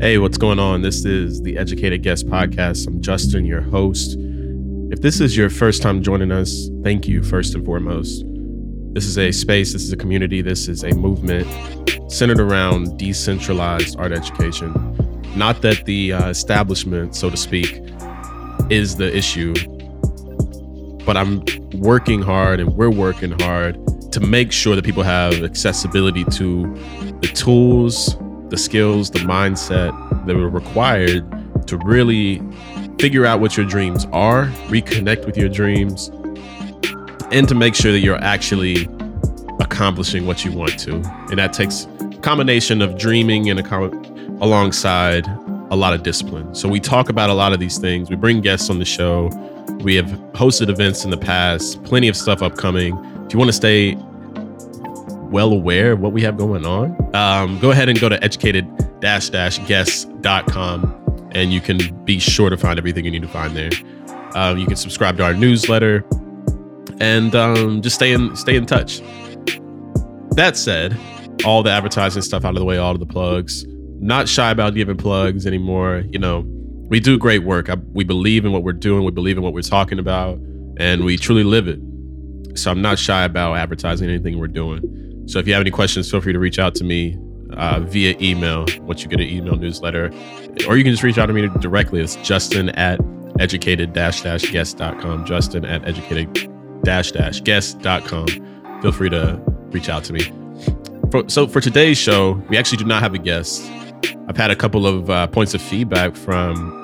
Hey, what's going on? This is the Educated Guest Podcast. I'm Justin, your host. If this is your first time joining us, thank you, first and foremost. This is a space, this is a community, this is a movement centered around decentralized art education. Not that the uh, establishment, so to speak, is the issue, but I'm working hard and we're working hard to make sure that people have accessibility to the tools, the skills, the mindset that are required to really figure out what your dreams are, reconnect with your dreams, and to make sure that you're actually accomplishing what you want to. And that takes a combination of dreaming and a com- alongside a lot of discipline. So we talk about a lot of these things. We bring guests on the show. We have hosted events in the past, plenty of stuff upcoming. If you want to stay well aware of what we have going on, um, go ahead and go to educated dash dash guests.com and you can be sure to find everything you need to find there. Um, you can subscribe to our newsletter and um, just stay in stay in touch. That said, all the advertising stuff out of the way, all of the plugs. Not shy about giving plugs anymore. You know, we do great work. I, we believe in what we're doing. We believe in what we're talking about, and we truly live it. So I'm not shy about advertising anything we're doing. So if you have any questions, feel free to reach out to me uh, via email once you get an email newsletter, or you can just reach out to me directly. It's Justin at educated dash dash guest.com. Justin at educated dash dash guest.com. Feel free to reach out to me. For, so for today's show, we actually do not have a guest. I've had a couple of uh, points of feedback from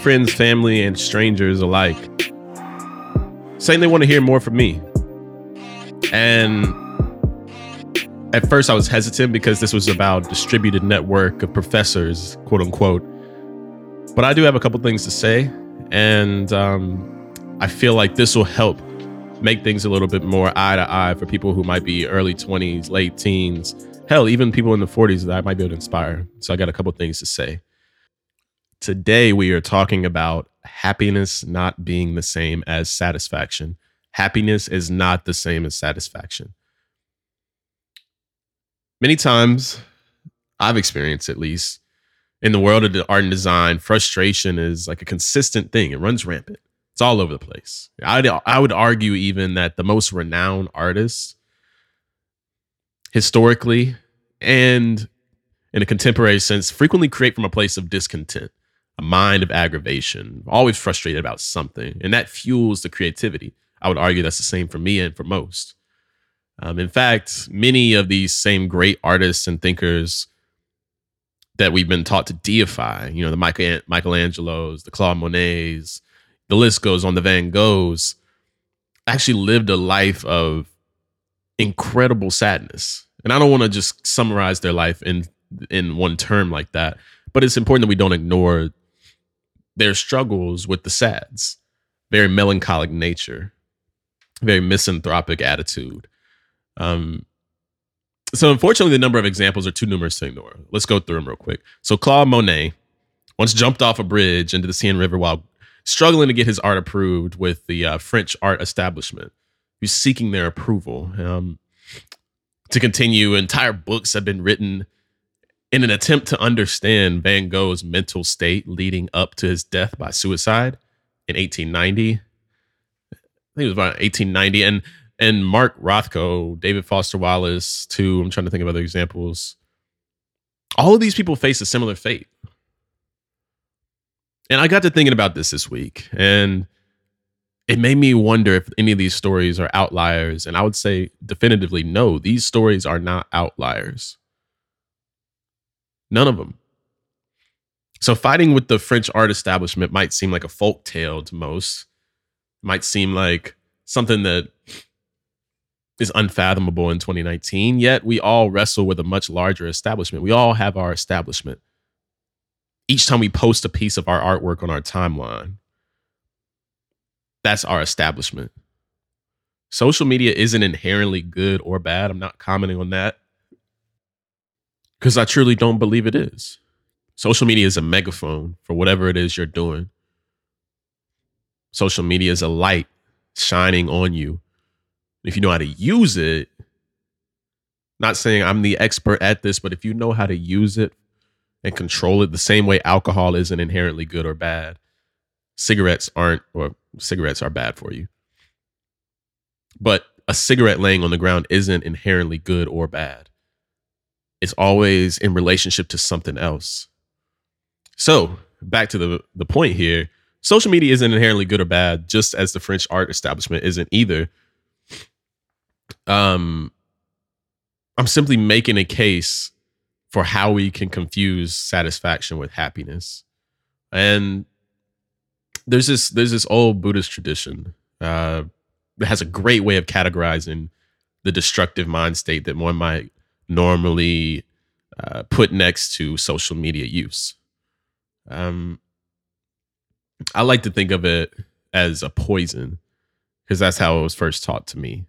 friends, family, and strangers alike saying they want to hear more from me. And at first, I was hesitant because this was about distributed network of professors, quote unquote. But I do have a couple things to say, and um, I feel like this will help make things a little bit more eye to eye for people who might be early 20s, late teens, hell, even people in the 40s that I might be able to inspire. So I got a couple things to say. Today, we are talking about happiness not being the same as satisfaction. Happiness is not the same as satisfaction. Many times, I've experienced at least in the world of art and design, frustration is like a consistent thing. It runs rampant. It's all over the place. I'd, I would argue even that the most renowned artists, historically and in a contemporary sense, frequently create from a place of discontent, a mind of aggravation, always frustrated about something. And that fuels the creativity. I would argue that's the same for me and for most. Um, in fact, many of these same great artists and thinkers that we've been taught to deify, you know, the Michael, Michelangelos, the Claude Monets, the list goes on, the Van Goghs, actually lived a life of incredible sadness. And I don't want to just summarize their life in in one term like that, but it's important that we don't ignore their struggles with the sads, very melancholic nature, very misanthropic attitude. Um, so unfortunately, the number of examples are too numerous to ignore. Let's go through them real quick. So Claude Monet once jumped off a bridge into the Seine River while struggling to get his art approved with the uh, French art establishment. He's seeking their approval. Um, to continue, entire books have been written in an attempt to understand Van Gogh's mental state leading up to his death by suicide in 1890. I think it was about 1890. And and Mark Rothko, David Foster Wallace, too. I'm trying to think of other examples. All of these people face a similar fate. And I got to thinking about this this week, and it made me wonder if any of these stories are outliers. And I would say definitively no, these stories are not outliers. None of them. So fighting with the French art establishment might seem like a folk tale to most. might seem like something that is unfathomable in 2019. Yet we all wrestle with a much larger establishment. We all have our establishment each time we post a piece of our artwork on our timeline, that's our establishment. Social media isn't inherently good or bad. I'm not commenting on that because I truly don't believe it is. Social media is a megaphone for whatever it is you're doing. Social media is a light shining on you. If you know how to use it, not saying I'm the expert at this, but if you know how to use it and control it the same way alcohol isn't inherently good or bad. Cigarettes aren't, or cigarettes are bad for you. But a cigarette laying on the ground isn't inherently good or bad. It's always in relationship to something else. So, back to the, the point here social media isn't inherently good or bad, just as the French art establishment isn't either. Um, I'm simply making a case for how we can confuse satisfaction with happiness. And there's this there's this old Buddhist tradition uh, that has a great way of categorizing the destructive mind state that one might normally uh, put next to social media use. Um, I like to think of it as a poison because that's how it was first taught to me.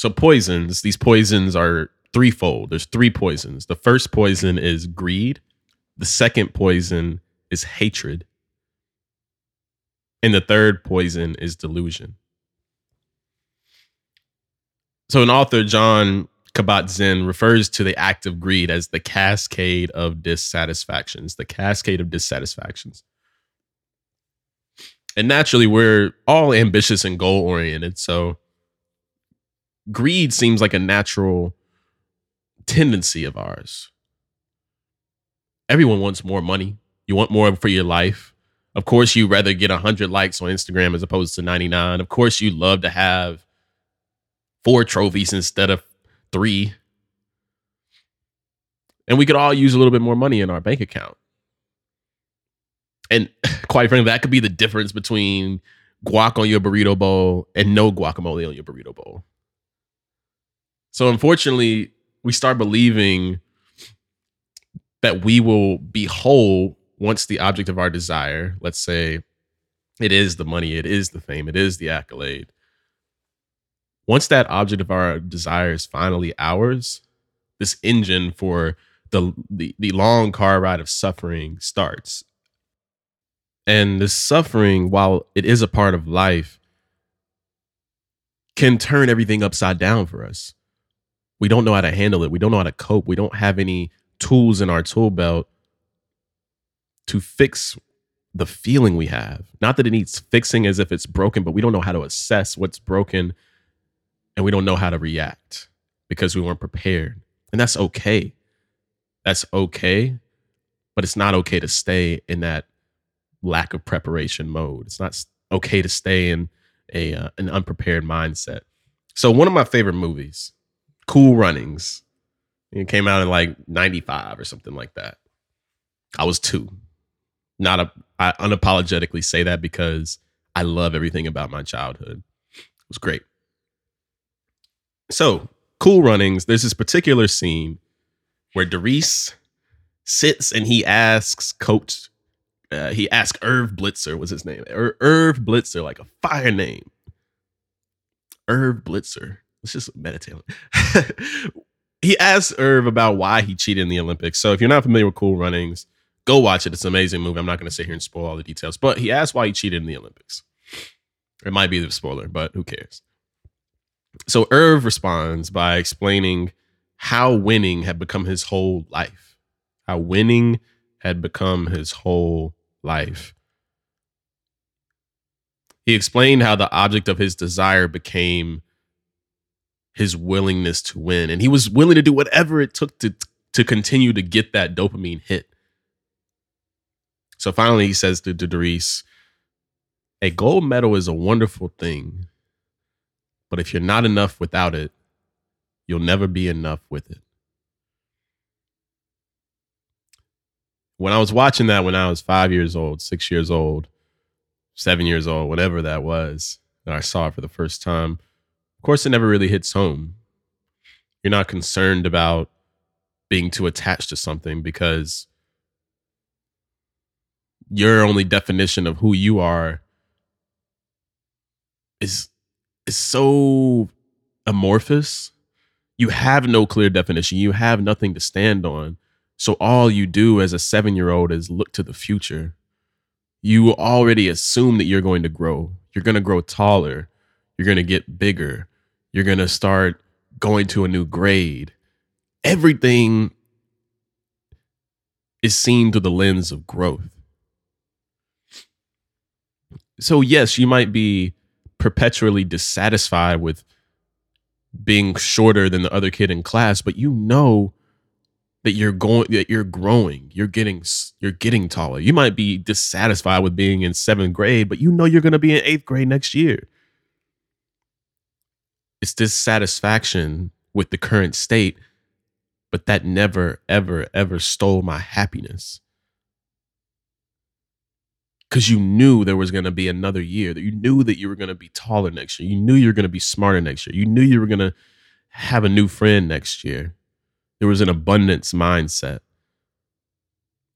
So poisons, these poisons are threefold. There's three poisons. The first poison is greed. The second poison is hatred. And the third poison is delusion. So an author, Jon Kabat-Zinn, refers to the act of greed as the cascade of dissatisfactions, the cascade of dissatisfactions. And naturally, we're all ambitious and goal oriented. So greed seems like a natural tendency of ours. Everyone wants more money. You want more for your life. Of course, you rather get 100 likes on Instagram as opposed to 99. Of course, you love to have four trophies instead of three. And we could all use a little bit more money in our bank account. And quite frankly, that could be the difference between guac on your burrito bowl and no guacamole on your burrito bowl. So unfortunately, we start believing that we will be whole once the object of our desire, let's say it is the money, it is the fame, it is the accolade. Once that object of our desire is finally ours, this engine for the, the, the long car ride of suffering starts. And this suffering, while it is a part of life, can turn everything upside down for us we don't know how to handle it. We don't know how to cope. We don't have any tools in our tool belt to fix the feeling we have. Not that it needs fixing as if it's broken, but we don't know how to assess what's broken and we don't know how to react because we weren't prepared. And that's okay. That's okay. But it's not okay to stay in that lack of preparation mode. It's not okay to stay in a uh, an unprepared mindset. So one of my favorite movies Cool Runnings. It came out in like 95 or something like that. I was two. Not a I unapologetically say that because I love everything about my childhood. It was great. So, Cool Runnings, there's this particular scene where Derice sits and he asks Coach, uh, he asks Irv Blitzer, was his name? Ir- Irv Blitzer, like a fire name. Irv Blitzer. Let's just meditate he asked Irv about why he cheated in the Olympics. So if you're not familiar with Cool Runnings, go watch it. It's an amazing movie. I'm not going to sit here and spoil all the details, but he asked why he cheated in the Olympics. It might be the spoiler, but who cares? So Irv responds by explaining how winning had become his whole life. How winning had become his whole life. He explained how the object of his desire became his willingness to win. And he was willing to do whatever it took to to continue to get that dopamine hit. So finally he says to, to Derice, a gold medal is a wonderful thing. But if you're not enough without it, you'll never be enough with it. When I was watching that when I was five years old, six years old, seven years old, whatever that was, and I saw it for the first time, of course, it never really hits home. You're not concerned about being too attached to something because your only definition of who you are is is so amorphous. You have no clear definition. You have nothing to stand on. So all you do as a 7-year-old is look to the future. You already assume that you're going to grow. You're going to grow taller. You're going to get bigger. You're going to start going to a new grade. Everything is seen through the lens of growth. So, yes, you might be perpetually dissatisfied with being shorter than the other kid in class, but you know that you're going that you're growing you're getting you're getting taller you might be dissatisfied with being in seventh grade but you know you're going to be in eighth grade next year it's dissatisfaction with the current state but that never ever ever stole my happiness because you knew there was going to be another year that you knew that you were going to be taller next year you knew you were going to be smarter next year you knew you were going to have a new friend next year there was an abundance mindset.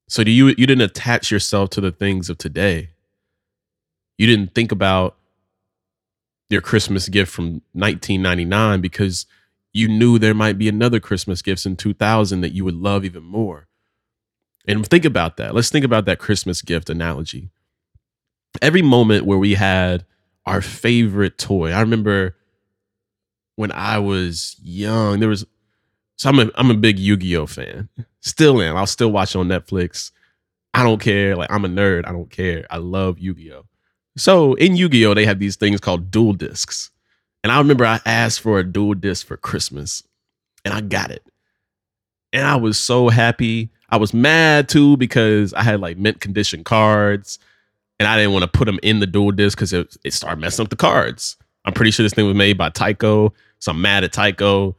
So do you you didn't attach yourself to the things of today. You didn't think about your Christmas gift from 1999 because you knew there might be another Christmas gifts in 2000 that you would love even more. And think about that. Let's think about that Christmas gift analogy. Every moment where we had our favorite toy. I remember when I was young, there was so I'm a I'm a big Yu-Gi-Oh fan. Still am. I'll still watch on Netflix. I don't care. Like I'm a nerd. I don't care. I love Yu-Gi-Oh. So in Yu-Gi-Oh, they have these things called Duel Disks. And I remember I asked for a Duel Disk for Christmas and I got it. And I was so happy. I was mad too because I had like mint condition cards and I didn't want to put them in the Duel Disk because it, it started messing up the cards. I'm pretty sure this thing was made by Tyco. So I'm mad at Tyco.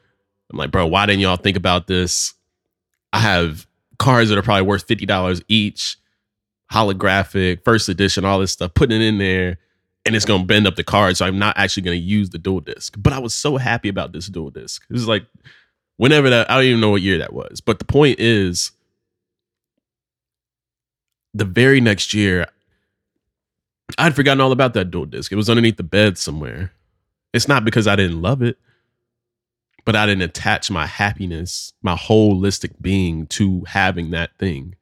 I'm like, bro, why didn't y'all think about this? I have cards that are probably worth fifty dollars each, holographic, first edition, all this stuff, putting it in there, and it's gonna bend up the card. So I'm not actually gonna use the Duel Disk. But I was so happy about this Duel Disk. It was like whenever that I don't even know what year that was. But the point is, the very next year, I'd forgotten all about that Duel Disk. It was underneath the bed somewhere. It's not because I didn't love it but I didn't attach my happiness, my holistic being to having that thing.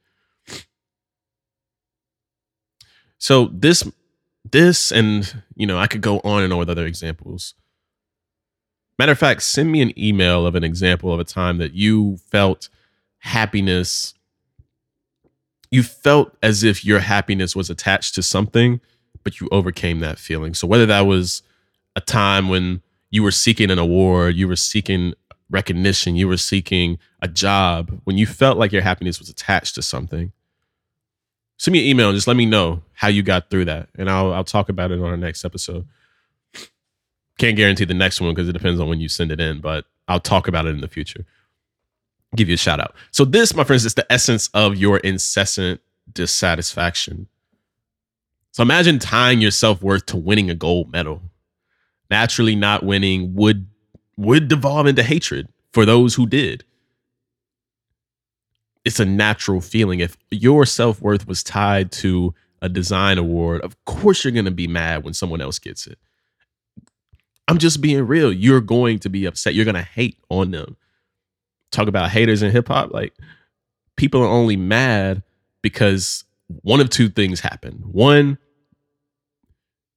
So this this and you know, I could go on and on with other examples. Matter of fact, send me an email of an example of a time that you felt happiness you felt as if your happiness was attached to something, but you overcame that feeling. So whether that was a time when you were seeking an award, you were seeking recognition, you were seeking a job, when you felt like your happiness was attached to something, send me an email and just let me know how you got through that. And I'll I'll talk about it on our next episode. Can't guarantee the next one because it depends on when you send it in, but I'll talk about it in the future. Give you a shout out. So, this, my friends, is the essence of your incessant dissatisfaction. So, imagine tying your self worth to winning a gold medal naturally not winning would would devolve into hatred for those who did. It's a natural feeling. If your self worth was tied to a design award, of course you're going to be mad when someone else gets it. I'm just being real. You're going to be upset. You're going to hate on them. Talk about haters in hip hop. Like, people are only mad because one of two things happened. One,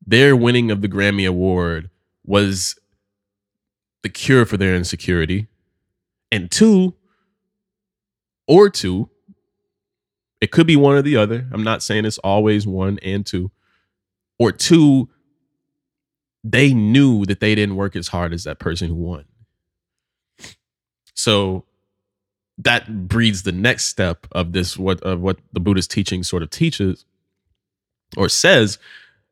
their winning of the Grammy Award was the cure for their insecurity. And two, or two, it could be one or the other. I'm not saying it's always one and two. Or two, they knew that they didn't work as hard as that person who won. So that breeds the next step of this what of what the Buddhist teaching sort of teaches or says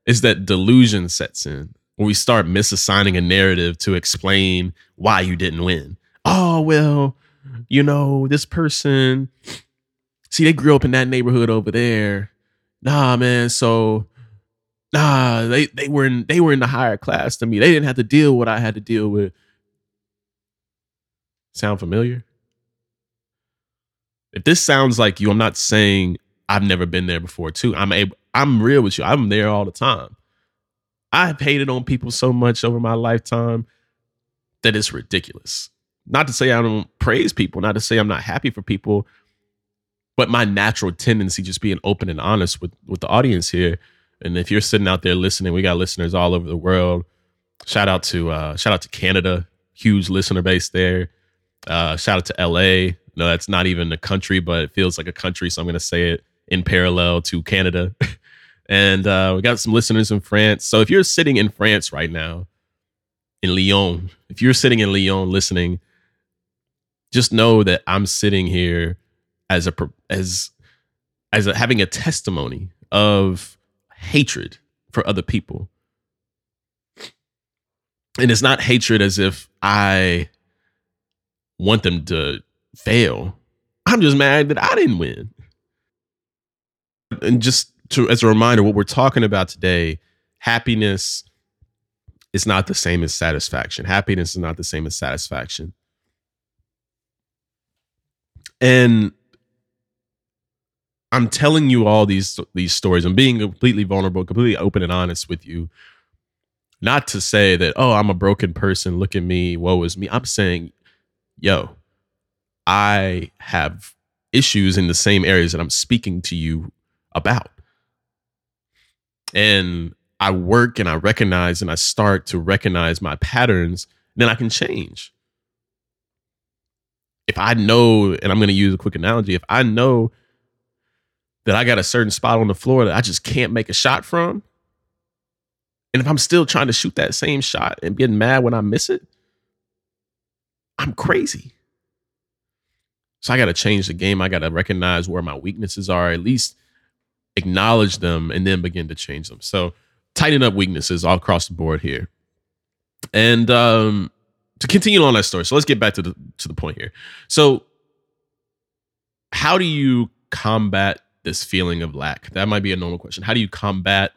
is that delusion sets in when we start misassigning a narrative to explain why you didn't win. Oh, well, you know, this person, see, they grew up in that neighborhood over there. Nah, man. So, nah, they, they were in they were in the higher class than me. They didn't have to deal with what I had to deal with. Sound familiar? If this sounds like you, I'm not saying I've never been there before, too. I'm able, I'm real with you. I'm there all the time. I've hated on people so much over my lifetime that it's ridiculous. Not to say I don't praise people, not to say I'm not happy for people, but my natural tendency just being open and honest with with the audience here. And if you're sitting out there listening, we got listeners all over the world. Shout out to uh, shout out to Canada, huge listener base there. Uh, shout out to LA, No, that's not even a country, but it feels like a country. So I'm going to say it in parallel to Canada. and uh, we got some listeners in France. So if you're sitting in France right now, in Lyon, if you're sitting in Lyon listening, just know that I'm sitting here as a as as a, having a testimony of hatred for other people. And it's not hatred as if I want them to fail. I'm just mad that I didn't win. And just to, as a reminder, what we're talking about today, happiness is not the same as satisfaction. Happiness is not the same as satisfaction. And I'm telling you all these these stories. I'm being completely vulnerable, completely open and honest with you. Not to say that, oh, I'm a broken person. Look at me. Woe is me. I'm saying, yo, I have issues in the same areas that I'm speaking to you about. And I work and I recognize and I start to recognize my patterns, then I can change. If I know, and I'm going to use a quick analogy, if I know that I got a certain spot on the floor that I just can't make a shot from, and if I'm still trying to shoot that same shot and getting mad when I miss it, I'm crazy. So I got to change the game. I got to recognize where my weaknesses are, at least acknowledge them, and then begin to change them. So tighten up weaknesses all across the board here. And um, to continue on that story, so let's get back to the to the point here. So, how do you combat this feeling of lack? That might be a normal question. How do you combat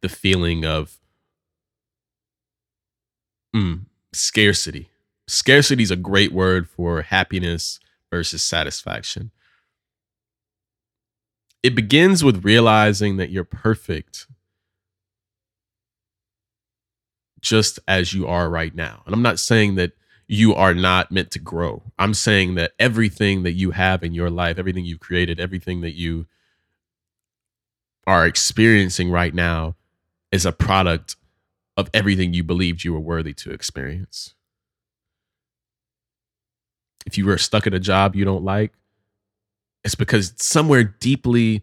the feeling of mm, scarcity? Scarcity is a great word for happiness versus satisfaction. It begins with realizing that you're perfect just as you are right now. And I'm not saying that you are not meant to grow. I'm saying that everything that you have in your life, everything you've created, everything that you are experiencing right now is a product of everything you believed you were worthy to experience if you were stuck at a job you don't like, it's because somewhere deeply,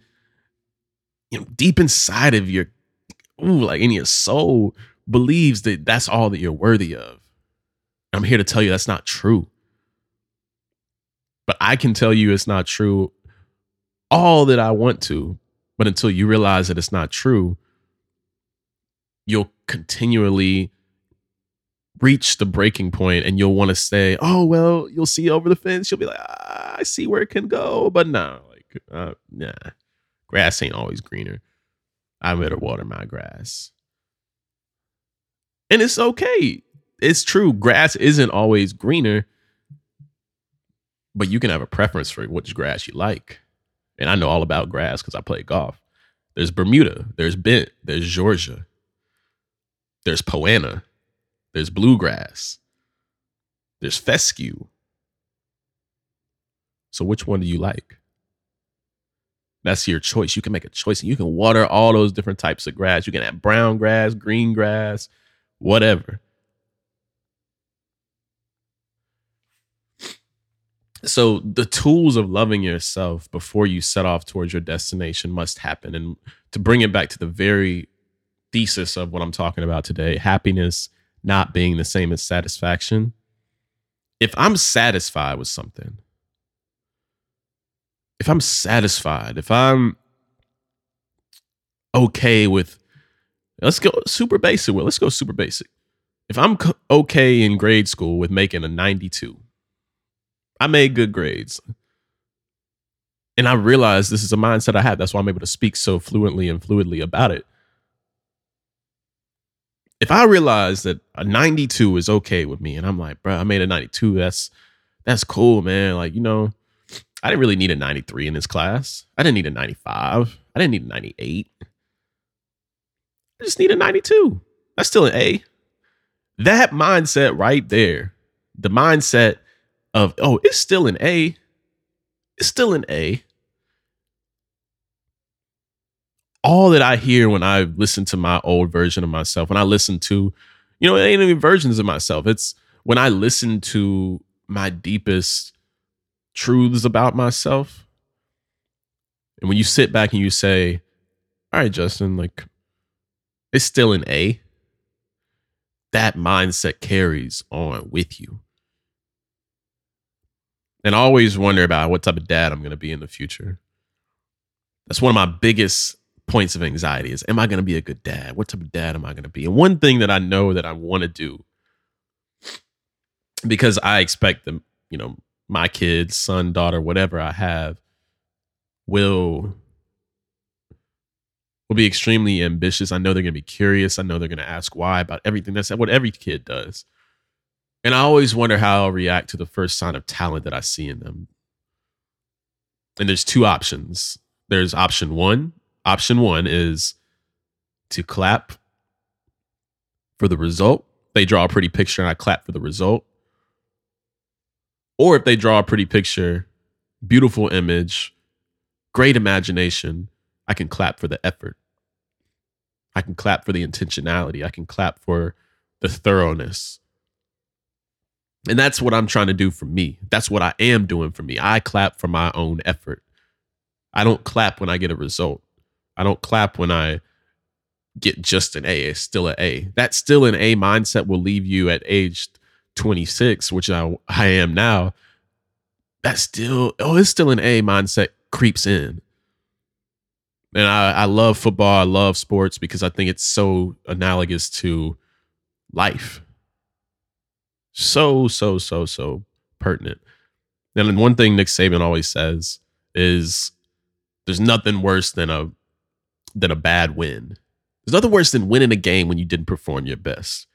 you know, deep inside of your, ooh, like in your soul, believes that that's all that you're worthy of. I'm here to tell you that's not true. But I can tell you it's not true all that I want to. But until you realize that it's not true, you'll continually reach the breaking point and you'll want to say, oh, well, you'll see over the fence. You'll be like, ah, I see where it can go. But no, like, uh, nah, grass ain't always greener. I better water my grass. And it's okay. It's true. Grass isn't always greener, but you can have a preference for which grass you like. And I know all about grass because I play golf. There's Bermuda, there's Bent, there's Georgia, there's Poa annua, there's bluegrass. There's fescue. So which one do you like? That's your choice. You can make a choice and you can water all those different types of grass. You can have brown grass, green grass, whatever. So the tools of loving yourself before you set off towards your destination must happen. And to bring it back to the very thesis of what I'm talking about today, happiness not being the same as satisfaction. If I'm satisfied with something, if I'm satisfied, if I'm okay with, let's go super basic. Well, let's go super basic. If I'm okay in grade school with making a 92, I made good grades. And I realized this is a mindset I have. That's why I'm able to speak so fluently and fluidly about it if I realize that a 92 is okay with me, and I'm like, bro, I made a 92. That's that's cool, man. Like, you know, I didn't really need a 93 in this class. I didn't need a 95. I didn't need a 98. I just need a 92. That's still an A. That mindset right there, the mindset of, oh, it's still an A. It's still an A. all that I hear when I listen to my old version of myself, when I listen to, you know, it ain't even versions of myself. It's when I listen to my deepest truths about myself. And when you sit back and you say, all right, Justin, like it's still an A, that mindset carries on with you. And I always wonder about what type of dad I'm going to be in the future. That's one of my biggest points of anxiety is am I going to be a good dad? What type of dad am I going to be? And one thing that I know that I want to do because I expect them, you know, my kids, son, daughter, whatever I have will will be extremely ambitious. I know they're going to be curious. I know they're going to ask why about everything. That's what every kid does. And I always wonder how I'll react to the first sign of talent that I see in them. And there's two options. There's option one. Option one is to clap for the result. They draw a pretty picture and I clap for the result. Or if they draw a pretty picture, beautiful image, great imagination, I can clap for the effort. I can clap for the intentionality. I can clap for the thoroughness. And that's what I'm trying to do for me. That's what I am doing for me. I clap for my own effort. I don't clap when I get a result. I don't clap when I get just an A. It's still an A. That still an A mindset will leave you at age 26, which I, I am now. That's still, oh, it's still an A mindset creeps in and I, I love football. I love sports because I think it's so analogous to life. So, so, so, so pertinent. And then one thing Nick Saban always says is there's nothing worse than a than a bad win. There's nothing worse than winning a game when you didn't perform your best.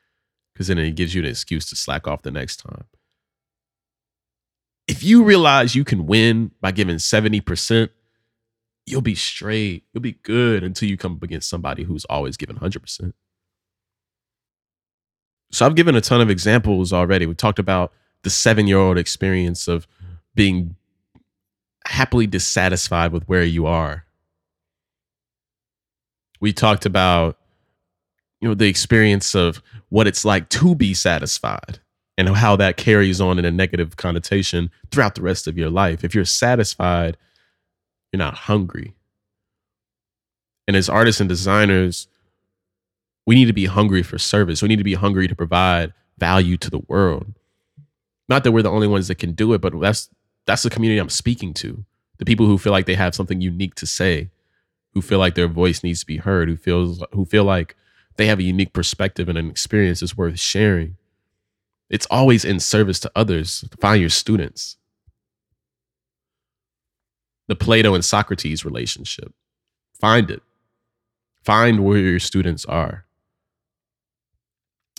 Because then it gives you an excuse to slack off the next time. If you realize you can win by giving 70%, you'll be straight. You'll be good until you come up against somebody who's always given 100%. So I've given a ton of examples already. We talked about the seven year old experience of being happily dissatisfied with where you are. We talked about you know the experience of what it's like to be satisfied and how that carries on in a negative connotation throughout the rest of your life. If you're satisfied, you're not hungry. And as artists and designers, we need to be hungry for service. We need to be hungry to provide value to the world. Not that we're the only ones that can do it, but that's that's the community I'm speaking to. The people who feel like they have something unique to say, who feel like their voice needs to be heard, who feels who feel like they have a unique perspective and an experience that's worth sharing. It's always in service to others. Find your students the Plato and Socrates relationship. Find it. Find where your students are.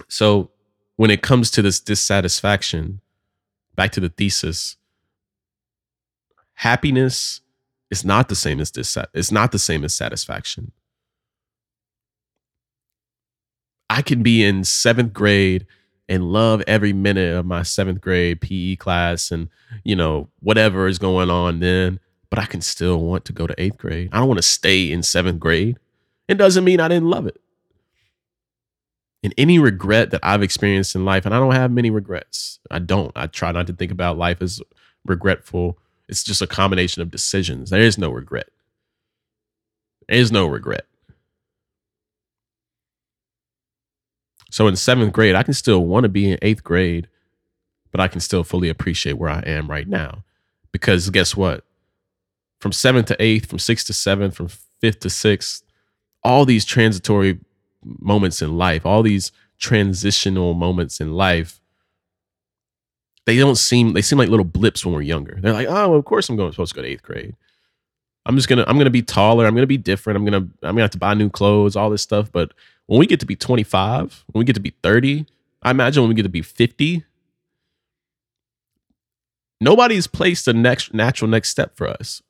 So, when it comes to this dissatisfaction, back to the thesis, happiness is not the same as this. It's not the same as satisfaction. I can be in seventh grade and love every minute of my seventh grade PE class and, you know, whatever is going on then but I can still want to go to eighth grade. I don't want to stay in seventh grade. It doesn't mean I didn't love it. And any regret that I've experienced in life, and I don't have many regrets. I don't. I try not to think about life as regretful. It's just a combination of decisions. There is no regret. There is no regret. So in seventh grade, I can still want to be in eighth grade, but I can still fully appreciate where I am right now. Because guess what? From seventh to eighth, from sixth to seventh, from fifth to sixth, all these transitory moments in life, all these transitional moments in life, they don't seem they seem like little blips when we're younger. They're like, oh, well, of course I'm going supposed to go to eighth grade. I'm just gonna I'm gonna be taller. I'm gonna be different. I'm gonna I'm gonna have to buy new clothes, all this stuff. But when we get to be 25, when we get to be 30, I imagine when we get to be 50, nobody's placed a next natural next step for us.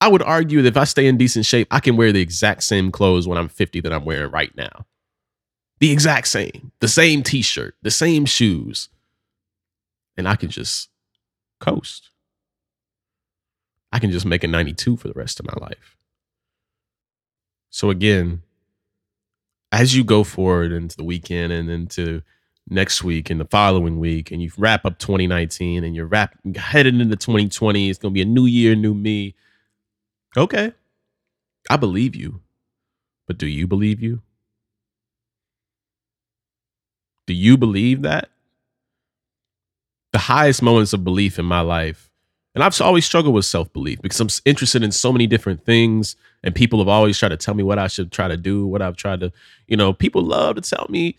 I would argue that if I stay in decent shape, I can wear the exact same clothes when I'm 50 that I'm wearing right now. The exact same, the same t shirt, the same shoes. And I can just coast. I can just make a 92 for the rest of my life. So, again, as you go forward into the weekend and into next week and the following week, and you wrap up 2019 and you're wrap headed into 2020. It's gonna be a new year, new me. Okay. I believe you. But do you believe you? Do you believe that? The highest moments of belief in my life, and I've always struggled with self belief because I'm interested in so many different things, and people have always tried to tell me what I should try to do, what I've tried to, you know, people love to tell me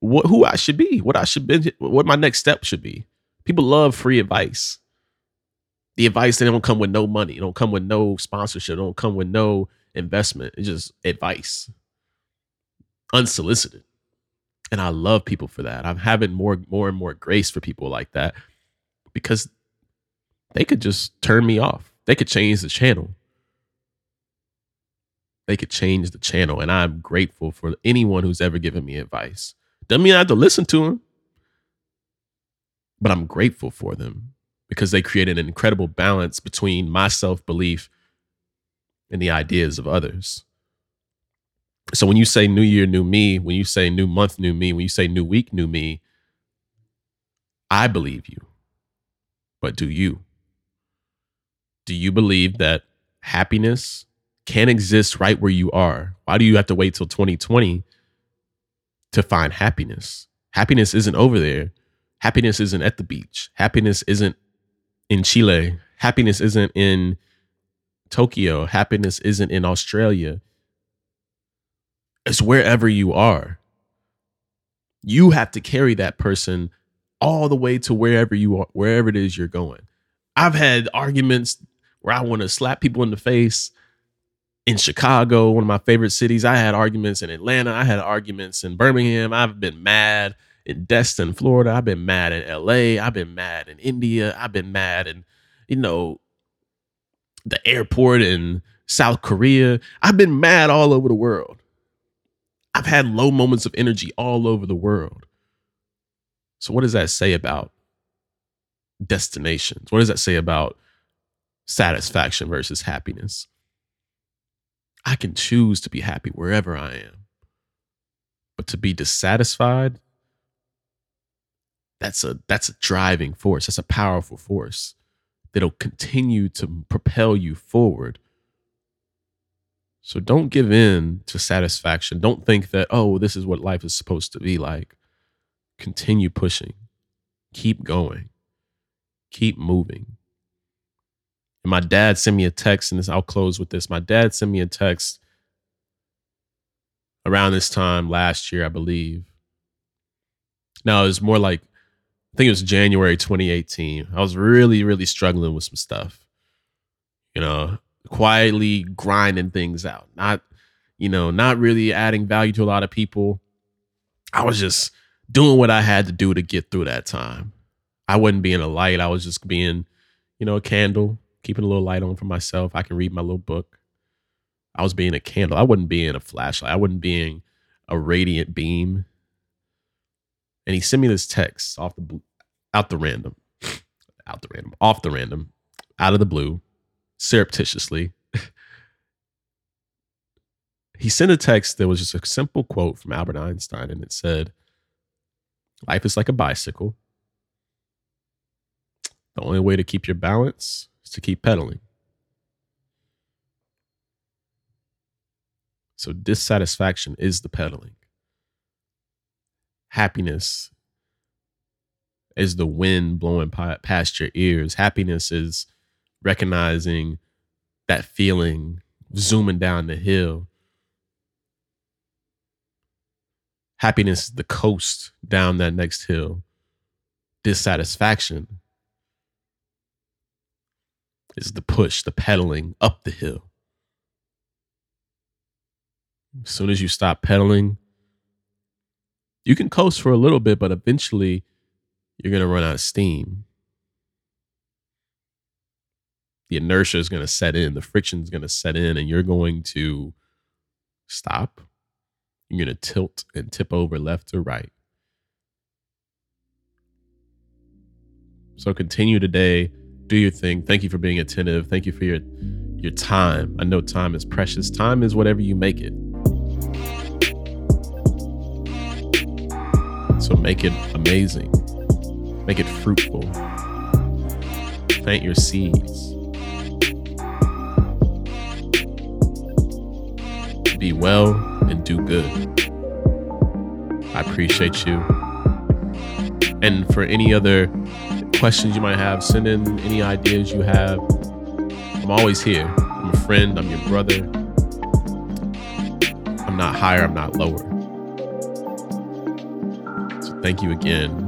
what who I should be, what I should be, what my next step should be. People love free advice. The advice that don't come with no money, it don't come with no sponsorship, it don't come with no investment. It's just advice, unsolicited. And I love people for that. I'm having more, more and more grace for people like that because they could just turn me off. They could change the channel. They could change the channel. And I'm grateful for anyone who's ever given me advice. Doesn't mean I have to listen to them, but I'm grateful for them because they created an incredible balance between my self belief and the ideas of others. So when you say new year, new me, when you say new month, new me, when you say new week, new me, I believe you. But do you? Do you believe that happiness can exist right where you are? Why do you have to wait till 2020 to find happiness? Happiness isn't over there. Happiness isn't at the beach. Happiness isn't in Chile. Happiness isn't in Tokyo. Happiness isn't in Australia. It's wherever you are. You have to carry that person all the way to wherever you are, wherever it is you're going. I've had arguments where I want to slap people in the face in Chicago, one of my favorite cities. I had arguments in Atlanta. I had arguments in Birmingham. I've been mad in Destin, Florida. I've been mad in LA. I've been mad in India. I've been mad in, you know, the airport in South Korea. I've been mad all over the world. I've had low moments of energy all over the world. So, what does that say about destinations? What does that say about satisfaction versus happiness? I can choose to be happy wherever I am. But to be dissatisfied, that's a that's a driving force. That's a powerful force that'll continue to propel you forward. So don't give in to satisfaction. Don't think that, oh, this is what life is supposed to be like. Continue pushing. Keep going. Keep moving. And my dad sent me a text, and this I'll close with this. My dad sent me a text around this time last year, I believe. Now it was more like think it was January 2018. I was really, really struggling with some stuff. You know, quietly grinding things out. Not, you know, not really adding value to a lot of people. I was just doing what I had to do to get through that time. I wasn't being a light. I was just being, you know, a candle, keeping a little light on for myself. I can read my little book. I was being a candle. I wasn't being a flashlight. I wasn't being a radiant beam and he sent me this text off the out the random, out the random, off the random, out of the blue, surreptitiously. he sent a text that was just a simple quote from Albert Einstein, and it said, "Life is like a bicycle. The only way to keep your balance is to keep pedaling." So dissatisfaction is the pedaling happiness is the wind blowing past your ears. Happiness is recognizing that feeling zooming down the hill. Happiness is the coast down that next hill. Dissatisfaction is the push, the pedaling up the hill. As soon as you stop pedaling, you can coast for a little bit, but eventually you're going to run out of steam. The inertia is going to set in, the friction is going to set in, and you're going to stop. You're going to tilt and tip over left or right. So continue today. Do your thing. Thank you for being attentive. Thank you for your your time. I know time is precious. Time is whatever you make it. So make it amazing, make it fruitful. Plant your seeds. Be well and do good. I appreciate you. And for any other questions you might have, send in any ideas you have. I'm always here. I'm a friend, I'm your brother. I'm not higher, I'm not lower. So thank you again,